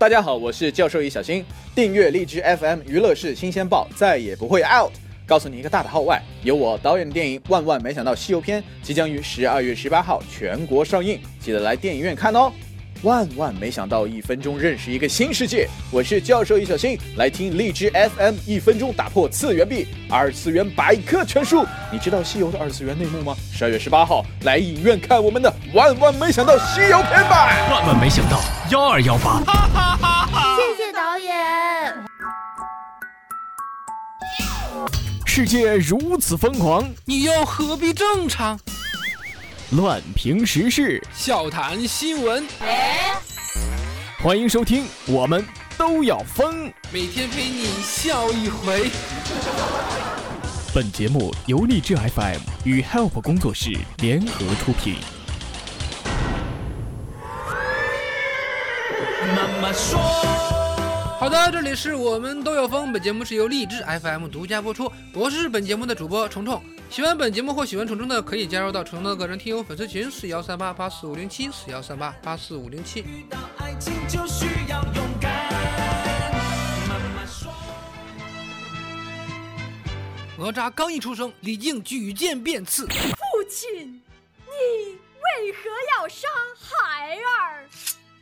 大家好，我是教授易小星，订阅荔枝 FM 娱乐室新鲜报，再也不会 out。告诉你一个大的号外，由我导演的电影《万万没想到西游篇》即将于十二月十八号全国上映，记得来电影院看哦。万万没想到，一分钟认识一个新世界。我是教授易小新，来听荔枝 FM，一分钟打破次元壁，二次元百科全书。你知道西游的二次元内幕吗？十二月十八号来影院看我们的《万万没想到西游篇》吧！万万没想到幺二幺八，谢谢导演。世界如此疯狂，你又何必正常？乱评时事，笑谈新闻，欢迎收听，我们都要疯。每天陪你笑一回。本节目由荔枝 FM 与 Help 工作室联合出品。妈妈说。好的，这里是我们都要疯。本节目是由荔枝 FM 独家播出，我是本节目的主播虫虫。喜欢本节目或喜欢虫虫的，可以加入到虫虫的个人听友粉丝群四幺三八八四五零七四幺三八八四五零七。哪吒刚一出生，李靖举剑便刺。父亲，你为何要杀孩儿？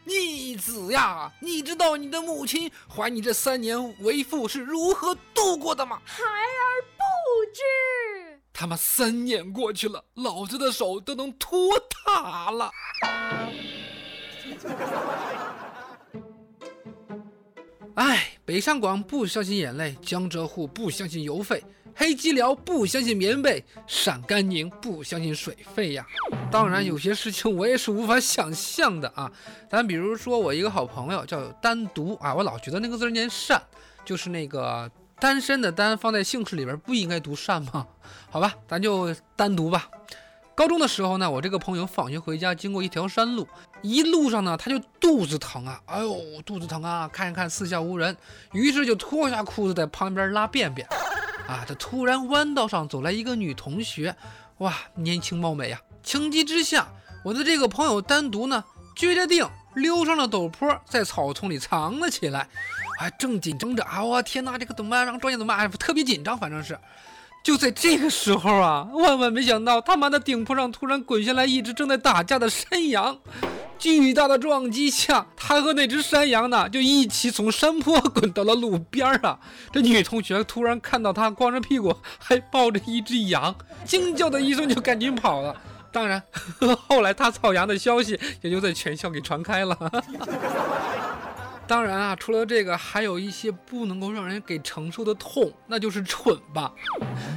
逆子呀，你知道你的母亲怀你这三年为父是如何度过的吗？孩儿。他妈三年过去了，老子的手都能托塔了。哎，北上广不相信眼泪，江浙沪不相信邮费，黑吉辽不相信棉被，陕甘宁不相信水费呀。当然，有些事情我也是无法想象的啊。咱比如说，我一个好朋友叫单独啊，我老觉得那个字念善，就是那个。单身的单放在姓氏里边不应该读善吗？好吧，咱就单独吧。高中的时候呢，我这个朋友放学回家经过一条山路，一路上呢他就肚子疼啊，哎呦肚子疼啊，看一看四下无人，于是就脱下裤子在旁边拉便便。啊，他突然弯道上走来一个女同学，哇，年轻貌美啊！情急之下，我的这个朋友单独呢撅着腚溜上了陡坡，在草丛里藏了起来。还正紧张着啊！我天哪，这个怎么办？让专业怎么办？哎特别紧张，反正是。就在这个时候啊，万万没想到，他妈的顶坡上突然滚下来一只正在打架的山羊。巨大的撞击下，他和那只山羊呢，就一起从山坡 滚到了路边儿啊！这女同学突然看到他光着屁股还抱着一只羊，惊叫的一声就赶紧跑了。当然，后来他操羊的消息也就在全校给传开了。当然啊，除了这个，还有一些不能够让人给承受的痛，那就是蠢吧。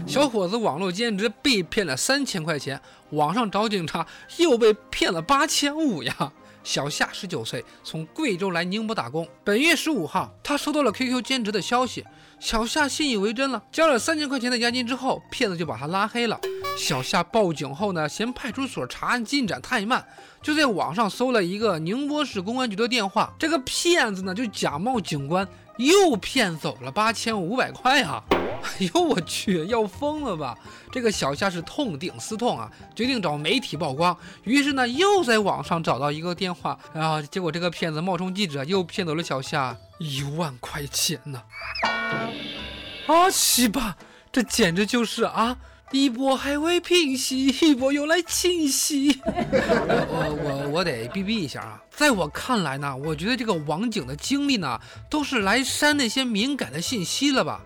小伙子网络兼职被骗了三千块钱，网上找警察又被骗了八千五呀。小夏十九岁，从贵州来宁波打工。本月十五号，他收到了 QQ 兼职的消息，小夏信以为真了，交了三千块钱的押金之后，骗子就把他拉黑了。小夏报警后呢，嫌派出所查案进展太慢，就在网上搜了一个宁波市公安局的电话，这个骗子呢就假冒警官，又骗走了八千五百块啊！哎呦我去，要疯了吧！这个小夏是痛定思痛啊，决定找媒体曝光。于是呢，又在网上找到一个电话，然后结果这个骗子冒充记者，又骗走了小夏一万块钱呢！啊，西吧，这简直就是啊！一波还未平息，一波又来侵袭。我我我得逼逼一下啊！在我看来呢，我觉得这个网警的经历呢，都是来删那些敏感的信息了吧？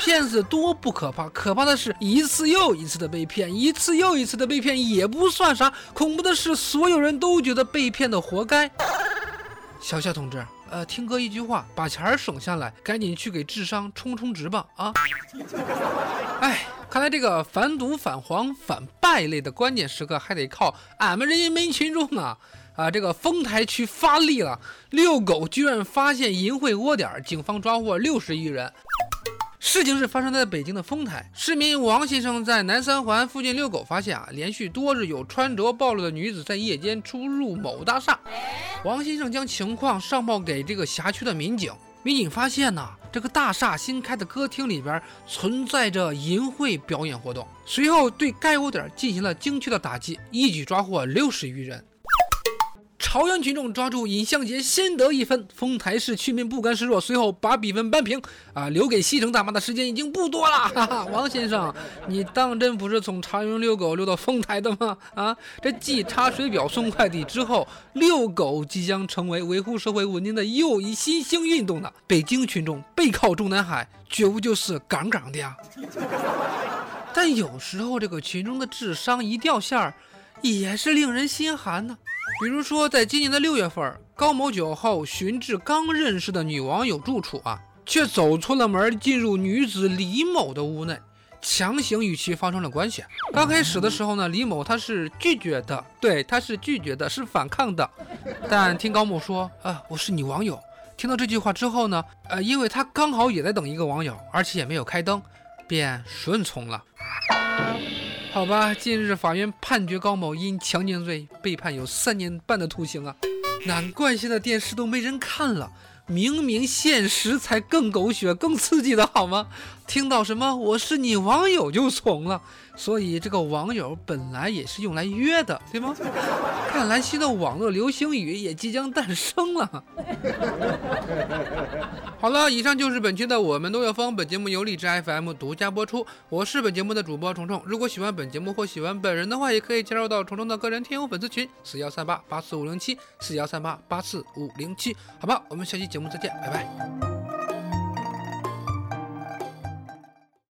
骗子多不可怕，可怕的是一次又一次的被骗，一次又一次的被骗也不算啥，恐怖的是所有人都觉得被骗的活该。小夏同志，呃，听哥一句话，把钱省下来，赶紧去给智商充充值吧！啊，哎。看来这个反赌、反黄、反败类的关键时刻，还得靠俺们人民群众呢！啊，这个丰台区发力了，遛狗居然发现淫秽窝点，警方抓获六十余人。事情是发生在北京的丰台，市民王先生在南三环附近遛狗，发现啊，连续多日有穿着暴露的女子在夜间出入某大厦。王先生将情况上报给这个辖区的民警。民警发现呢，这个大厦新开的歌厅里边存在着淫秽表演活动。随后对该窝点进行了精确的打击，一举抓获六十余人。朝阳群众抓住尹相杰，先得一分。丰台市区民不甘示弱，随后把比分扳平。啊，留给西城大妈的时间已经不多了。哈哈，王先生，你当真不是从朝阳遛狗遛到丰台的吗？啊，这继查水表、送快递之后，遛狗即将成为维护社会稳定的又一新兴运动呢。北京群众背靠中南海，觉悟就是杠杠的呀。但有时候这个群众的智商一掉线儿，也是令人心寒呢。比如说，在今年的六月份，高某酒后寻至刚认识的女网友住处啊，却走错了门，进入女子李某的屋内，强行与其发生了关系。刚开始的时候呢，李某他是拒绝的，对，他是拒绝的，是反抗的。但听高某说，啊，我是你网友。听到这句话之后呢，呃，因为他刚好也在等一个网友，而且也没有开灯，便顺从了。好吧，近日法院判决高某因强奸罪被判有三年半的徒刑啊！难怪现在电视都没人看了，明明现实才更狗血、更刺激的好吗？听到什么我是你网友就怂了，所以这个网友本来也是用来约的，对吗？看来新的网络流行语也即将诞生了。好了，以上就是本期的我们都要疯。本节目由荔枝 FM 独家播出，我是本节目的主播虫虫。如果喜欢本节目或喜欢本人的话，也可以加入到虫虫的个人听友粉丝群四幺三八八四五零七四幺三八八四五零七。好吧，我们下期节目再见，拜拜。